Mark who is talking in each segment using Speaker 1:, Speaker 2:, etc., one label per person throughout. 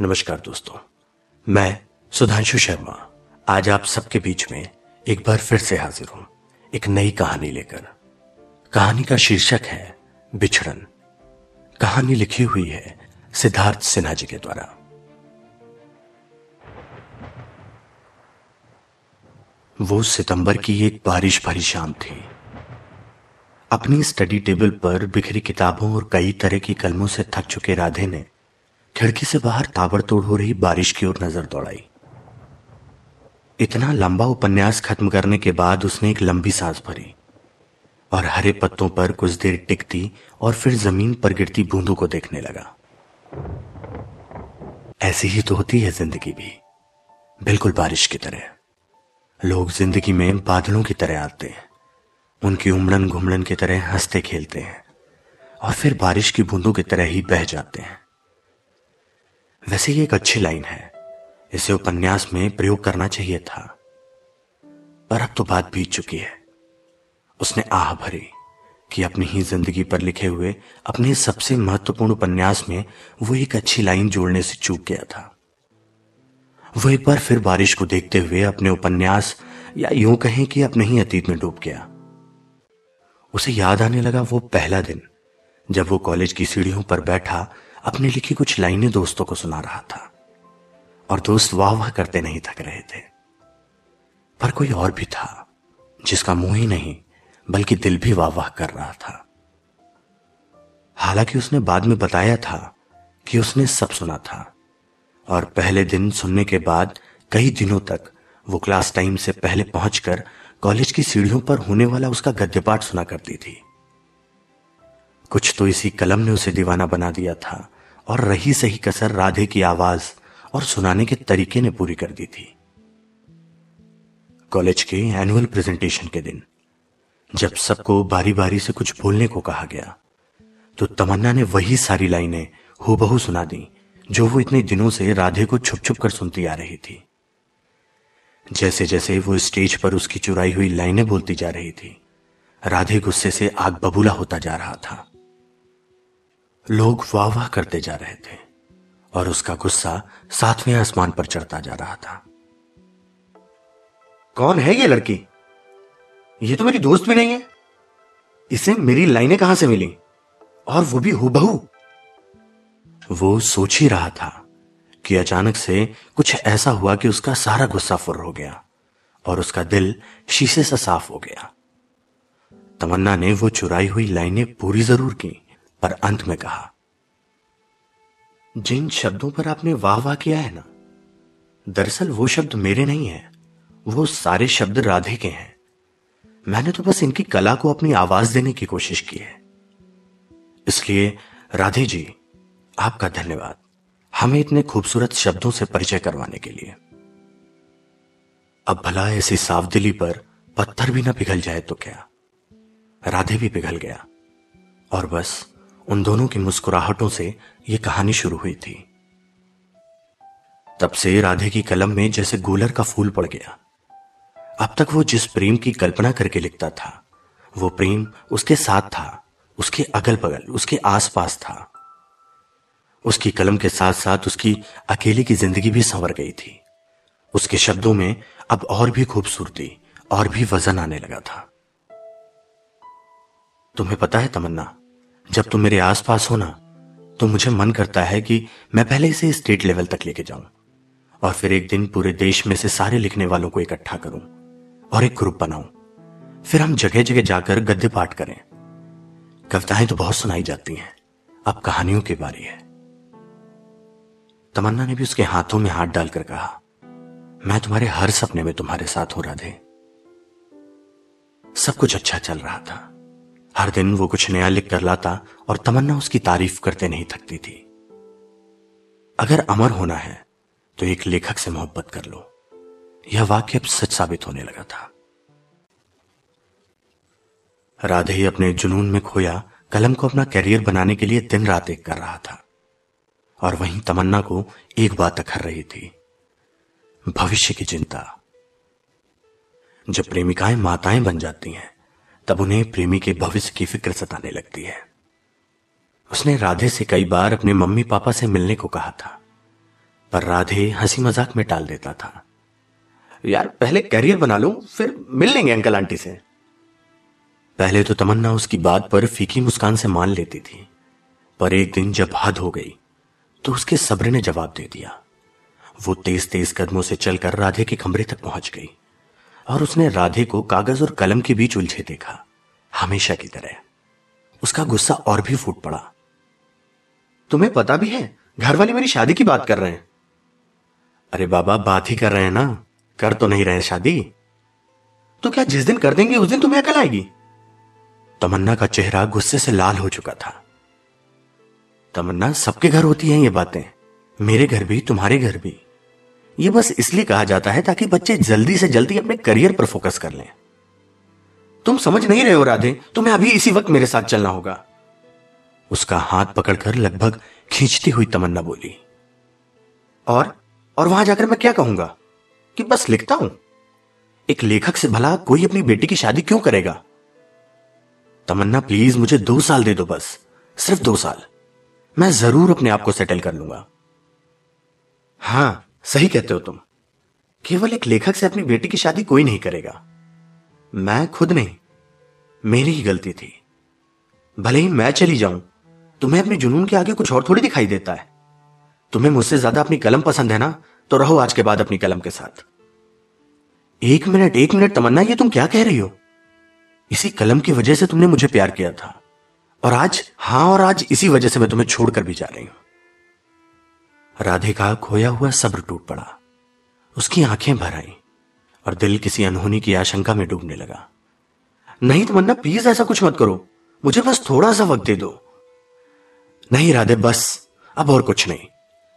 Speaker 1: नमस्कार दोस्तों, मैं सुधांशु शर्मा। आज आप सबके बीच में एक बार फिर से हाजिर हूँ, एक नई कहानी लेकर। कहानी का शीर्षक है बिछड़न। कहानी लिखी हुई है सिद्धार्थ सिन्हा जी के द्वारा। वो सितंबर की एक बारिश भरी शाम थी। अपनी स्टडी टेबल पर बिखरी किताबों और कई तरह की कलमों से थक चुके राधे ने खिड़की से बाहर ताबड़तोड़ हो रही बारिश की ओर नज़र दौड़ाई। इतना लंबा उपन्यास खत्म करने के बाद उसने एक लंबी सांस भरी और हरे पत्तों पर कुछ देर टिकती और फिर ज़मीन पर गिरती बूंदों को देखने लगा। ऐसी ही तो होती है ज़िंदगी भी। बिल्कुल बारिश की तरह। लोग ज़िंदगी में बादलों की तरह आते हैं। उनकी उमड़न घुमड़न की तरह हँसते खेलते हैं और फिर बारिश की बूंदों की तरह ही बह जाते हैं। वैसे ये एक अच्छी लाइन है। इसे उपन्यास में प्रयोग करना चाहिए था। पर अब तो बात बीत चुकी है। उसने आह भरी कि अपनी ही ज़िंदगी पर लिखे हुए अपने सबसे महत्वपूर्ण उपन्यास में वो एक अच्छी लाइन जोड़ने से चूक गया था। वो एक बार फिर बारिश को देखते हुए अपने उपन्यास, या यूँ कहें कि अपने ही अतीत में डूब गया। उसे याद आने लगा वो पहला दिन, जब वो कॉलेज की सीढ़ियों पर बैठा अपनी लिखी कुछ लाइनें दोस्तों को सुना रहा था, और दोस्त वाह वाह करते नहीं थक रहे थे। पर कोई और भी था, जिसका मुँह ही नहीं, बल्कि दिल भी वाह वाह कर रहा था। हालाँकि उसने बाद में बताया था कि उसने सब सुना था, और पहले दिन सुनने के बाद कई दिनों तक वो क्लास टाइम से पहले पहुंचकर कॉलेज की सीढ़ियों पर होने वाला उसका गद्य पाठ सुना करती थी। कुछ तो इसी कलम ने उसे दीवाना बना दिया था और रही सही कसर राधे की आवाज़ और सुनाने के तरीके ने पूरी कर दी थी। कॉलेज के एनुअल प्रेजेंटेशन के दिन, जब सबको बारी बारी से कुछ बोलने को कहा गया तो तमन्ना ने वही सारी लाइनें हूबहू सुना दी, जो वो इतने दिनों से राधे को छुप छुप कर सुनती आ रही थी। जैसे जैसे वो स्टेज पर उसकी चुराई हुई लाइनें बोलती जा रही थी, राधे गुस्से से आग बबूला होता जा रहा था। लोग वाह वाह करते जा रहे थे और उसका गुस्सा सातवें आसमान पर चढ़ता जा रहा था। कौन है ये लड़की? ये तो मेरी दोस्त भी नहीं है। इसे मेरी लाइनें कहाँ से मिली? और वो भी हुबहू। वो सोच ही रहा था कि अचानक से कुछ ऐसा हुआ कि उसका सारा गुस्सा फुर हो गया और उसका दिल शीशे से साफ़ हो गया। तमन्ना ने वो चुराई हुई लाइनें पूरी ज़रूर की। पर अंत में कहा, जिन शब्दों पर आपने वाह वाह किया है ना, दरअसल वो शब्द मेरे नहीं है, वो सारे शब्द राधे के हैं। मैंने तो बस इनकी कला को अपनी आवाज़ देने की कोशिश की है। इसलिए राधे जी, आपका धन्यवाद। हमें इतने खूबसूरत शब्दों से परिचय करवाने के लिए। अब भला ऐसी साफ़ दिली पर पत्थर भी ना पिघल जाए तो क्या? राधे भी पिघल गया। और बस उन दोनों की मुस्कुराहटों से यह कहानी शुरू हुई थी। तब से राधे की कलम में जैसे गोलर का फूल पड़ गया। अब तक वो जिस प्रेम की कल्पना करके लिखता था, वो प्रेम उसके साथ था, उसके अगल बगल उसके आसपास था। उसकी कलम के साथ साथ उसकी अकेले की ज़िंदगी भी संवर गई थी। उसके शब्दों में अब और भी खूबसूरती, और भी वज़न आने लगा था। तुम्हें पता है तमन्ना जब तुम मेरे आसपास हो ना तो मुझे मन करता है कि मैं पहले इसे स्टेट लेवल तक लेके जाऊँ और फिर एक दिन पूरे देश में से सारे लिखने वालों को इकट्ठा करूँ और एक ग्रुप बनाऊँ। फिर हम जगह जगह जाकर गद्य पाठ करें। कविताएँ तो बहुत सुनाई जाती हैं। अब कहानियों की बारी है। तमन्ना ने भी उसके हाथों में हाथ डालकर कहा, मैं तुम्हारे हर सपने में तुम्हारे साथ हो, राधे। सब कुछ अच्छा चल रहा था। हर दिन वो कुछ नया लिख कर लाता और तमन्ना उसकी तारीफ़ करते नहीं थकती थी। अगर अमर होना है तो एक लेखक से मोहब्बत कर लो। यह वाक्य अब सच साबित होने लगा था। राधे अपने जुनून में खोया, कलम को अपना कैरियर बनाने के लिए दिन रात एक कर रहा था। और वहीं तमन्ना को एक बात अखर रही थी, भविष्य की चिंता। जब प्रेमिकाएँ माताएँ बन जाती हैं तब उन्हें प्रेमी के भविष्य की फ़िक्र सताने लगती है। उसने राधे से कई बार अपने मम्मी पापा से मिलने को कहा था, पर राधे हँसी मज़ाक में टाल देता था। यार, पहले कैरियर बना लूँ, फिर मिल लेंगे अंकल आंटी से। पहले तो तमन्ना उसकी बात पर फीकी मुस्कान से मान लेती थी, पर एक दिन जब हद हो गई तो उसके सब्र ने जवाब दे दिया। वो तेज तेज कदमों से चलकर राधे के कमरे तक पहुँच गई। और उसने राधे को कागज़ और कलम के बीच उलझे देखा, हमेशा की तरह। उसका गुस्सा और भी फूट पड़ा। तुम्हें पता भी है, घर वाले मेरी शादी की बात कर रहे हैं। अरे बाबा, बात ही कर रहे हैं ना, कर तो नहीं रहे शादी। तो क्या जिस दिन कर देंगे, उस दिन तुम्हें अकल आएगी? तमन्ना का चेहरा गुस्से से लाल हो चुका था। तमन्ना, सबके घर होती हैं ये बातें। मेरे घर भी, तुम्हारे घर भी। ये बस इसलिए कहा जाता है ताकि बच्चे जल्दी से जल्दी अपने करियर पर फोकस कर लें। तुम समझ नहीं रहे हो राधे, तुम्हें अभी इसी वक्त मेरे साथ चलना होगा। उसका हाथ पकड़कर लगभग खींचती हुई तमन्ना बोली। और और वहाँ जाकर मैं क्या कहूँगा? कि बस लिखता हूँ। एक लेखक से भला कोई अपनी बेटी की शादी क्यों करेगा? तमन्ना प्लीज़ मुझे दो साल दे दो बस। सिर्फ़ दो साल। मैं ज़रूर अपने आप को सेटल कर लूँगा। हाँ सही कहते हो तुम। केवल एक लेखक से अपनी बेटी की शादी कोई नहीं करेगा। मैं खुद नहीं। मेरी ही गलती थी। भले ही मैं चली जाऊँ, तुम्हें अपने जुनून के आगे कुछ और थोड़ी दिखाई देता है। तुम्हें मुझसे ज़्यादा अपनी कलम पसंद है ना? तो रहो आज के बाद अपनी कलम के साथ। एक मिनट एक मिनट, तमन्ना, ये तुम क्या कह रही हो? इसी कलम की वजह से तुमने मुझे प्यार किया था। और आज, हाँ, और आज इसी वजह से मैं तुम्हें छोड़कर भी जा रही हूँ। राधे का खोया हुआ सब्र टूट पड़ा। उसकी आँखें भर आई और दिल किसी अनहोनी की आशंका में डूबने लगा। नहीं तमन्ना प्लीज़ ऐसा कुछ मत करो। मुझे बस थोड़ा सा वक्त दे दो। नहीं राधे, बस, अब और कुछ नहीं।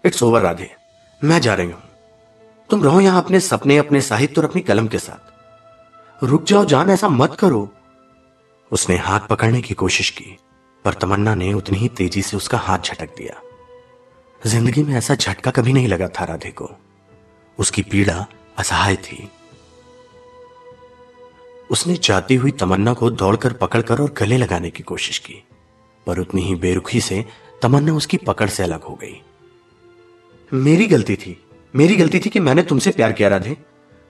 Speaker 1: It's over Radhe. मैं जा रही हूँ। तुम रहो यहाँ अपने सपने, अपने साहित्य और अपनी कलम के साथ। रुक जाओ, जान, ऐसा मत करो। उसने हाथ पकड़ने की कोशिश की, पर तमन्ना ने उतनी ही तेज़ी से उसका हाथ झटक दिया। ज़िंदगी में ऐसा झटका कभी नहीं लगा था राधे को। उसकी पीड़ा असहाय थी। उसने जाती हुई तमन्ना को दौड़कर पकड़कर और गले लगाने की कोशिश की, पर उतनी ही बेरुखी से तमन्ना उसकी पकड़ से अलग हो गई। मेरी गलती थी, मेरी गलती थी कि मैंने तुमसे प्यार किया राधे।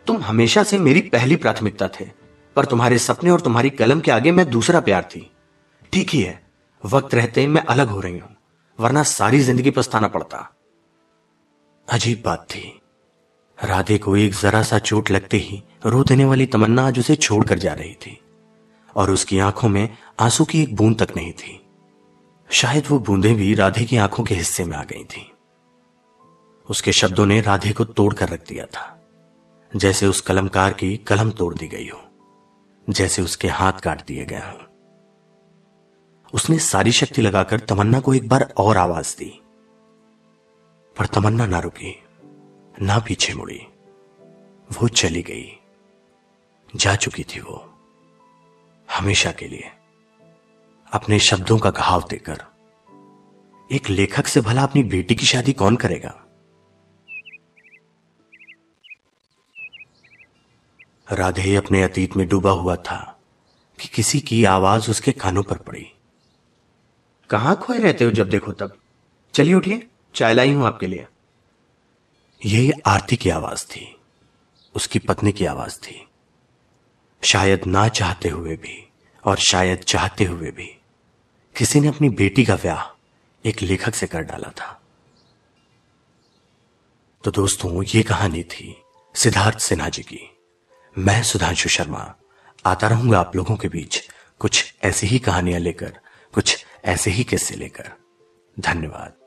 Speaker 1: तुम हमेशा से मेरी पहली प्राथमिकता थे, पर तुम्हारे सपने और तुम्हारी कलम के आगे मैं दूसरा प्यार थी। ठीक ही है, वक्त रहते मैं अलग हो रही हूँ। वरना सारी ज़िंदगी पछताना पड़ता। अजीब बात थी। राधे को एक जरा सा चोट लगते ही रो देने वाली तमन्ना आज उसे छोड़कर जा रही थी और उसकी आँखों में आँसू की एक बूंद तक नहीं थी। शायद वो बूंदें भी राधे की आँखों के हिस्से में आ गई थी। उसके शब्दों ने राधे को तोड़कर रख दिया था। जैसे उस कलमकार की कलम तोड़ दी गई हो, जैसे उसके हाथ काट दिए गए हों। उसने सारी शक्ति लगाकर तमन्ना को एक बार और आवाज़ दी। पर तमन्ना ना रुकी, ना पीछे मुड़ी। वो चली गई। जा चुकी थी वो। हमेशा के लिए। अपने शब्दों का घाव देकर। एक लेखक से भला अपनी बेटी की शादी कौन करेगा? राधे अपने अतीत में डूबा हुआ था कि किसी की आवाज़ उसके कानों पर पड़ी। कहाँ खोए रहते हो जब देखो तब? चलिए उठिए, चाय लाई हूँ आपके लिए। यह आरती की आवाज़ थी, उसकी पत्नी की आवाज़ थी। शायद ना चाहते हुए भी और शायद चाहते हुए भी किसी ने अपनी बेटी का ब्याह एक लेखक से कर डाला था। तो दोस्तों, ये कहानी थी सिद्धार्थ सिन्हा जी की। मैं सुधांशु शर्मा, आता रहूँगा आप लोगों के बीच कुछ ऐसी ही कहानियाँ लेकर, कुछ ऐसे ही किस्से लेकर। धन्यवाद।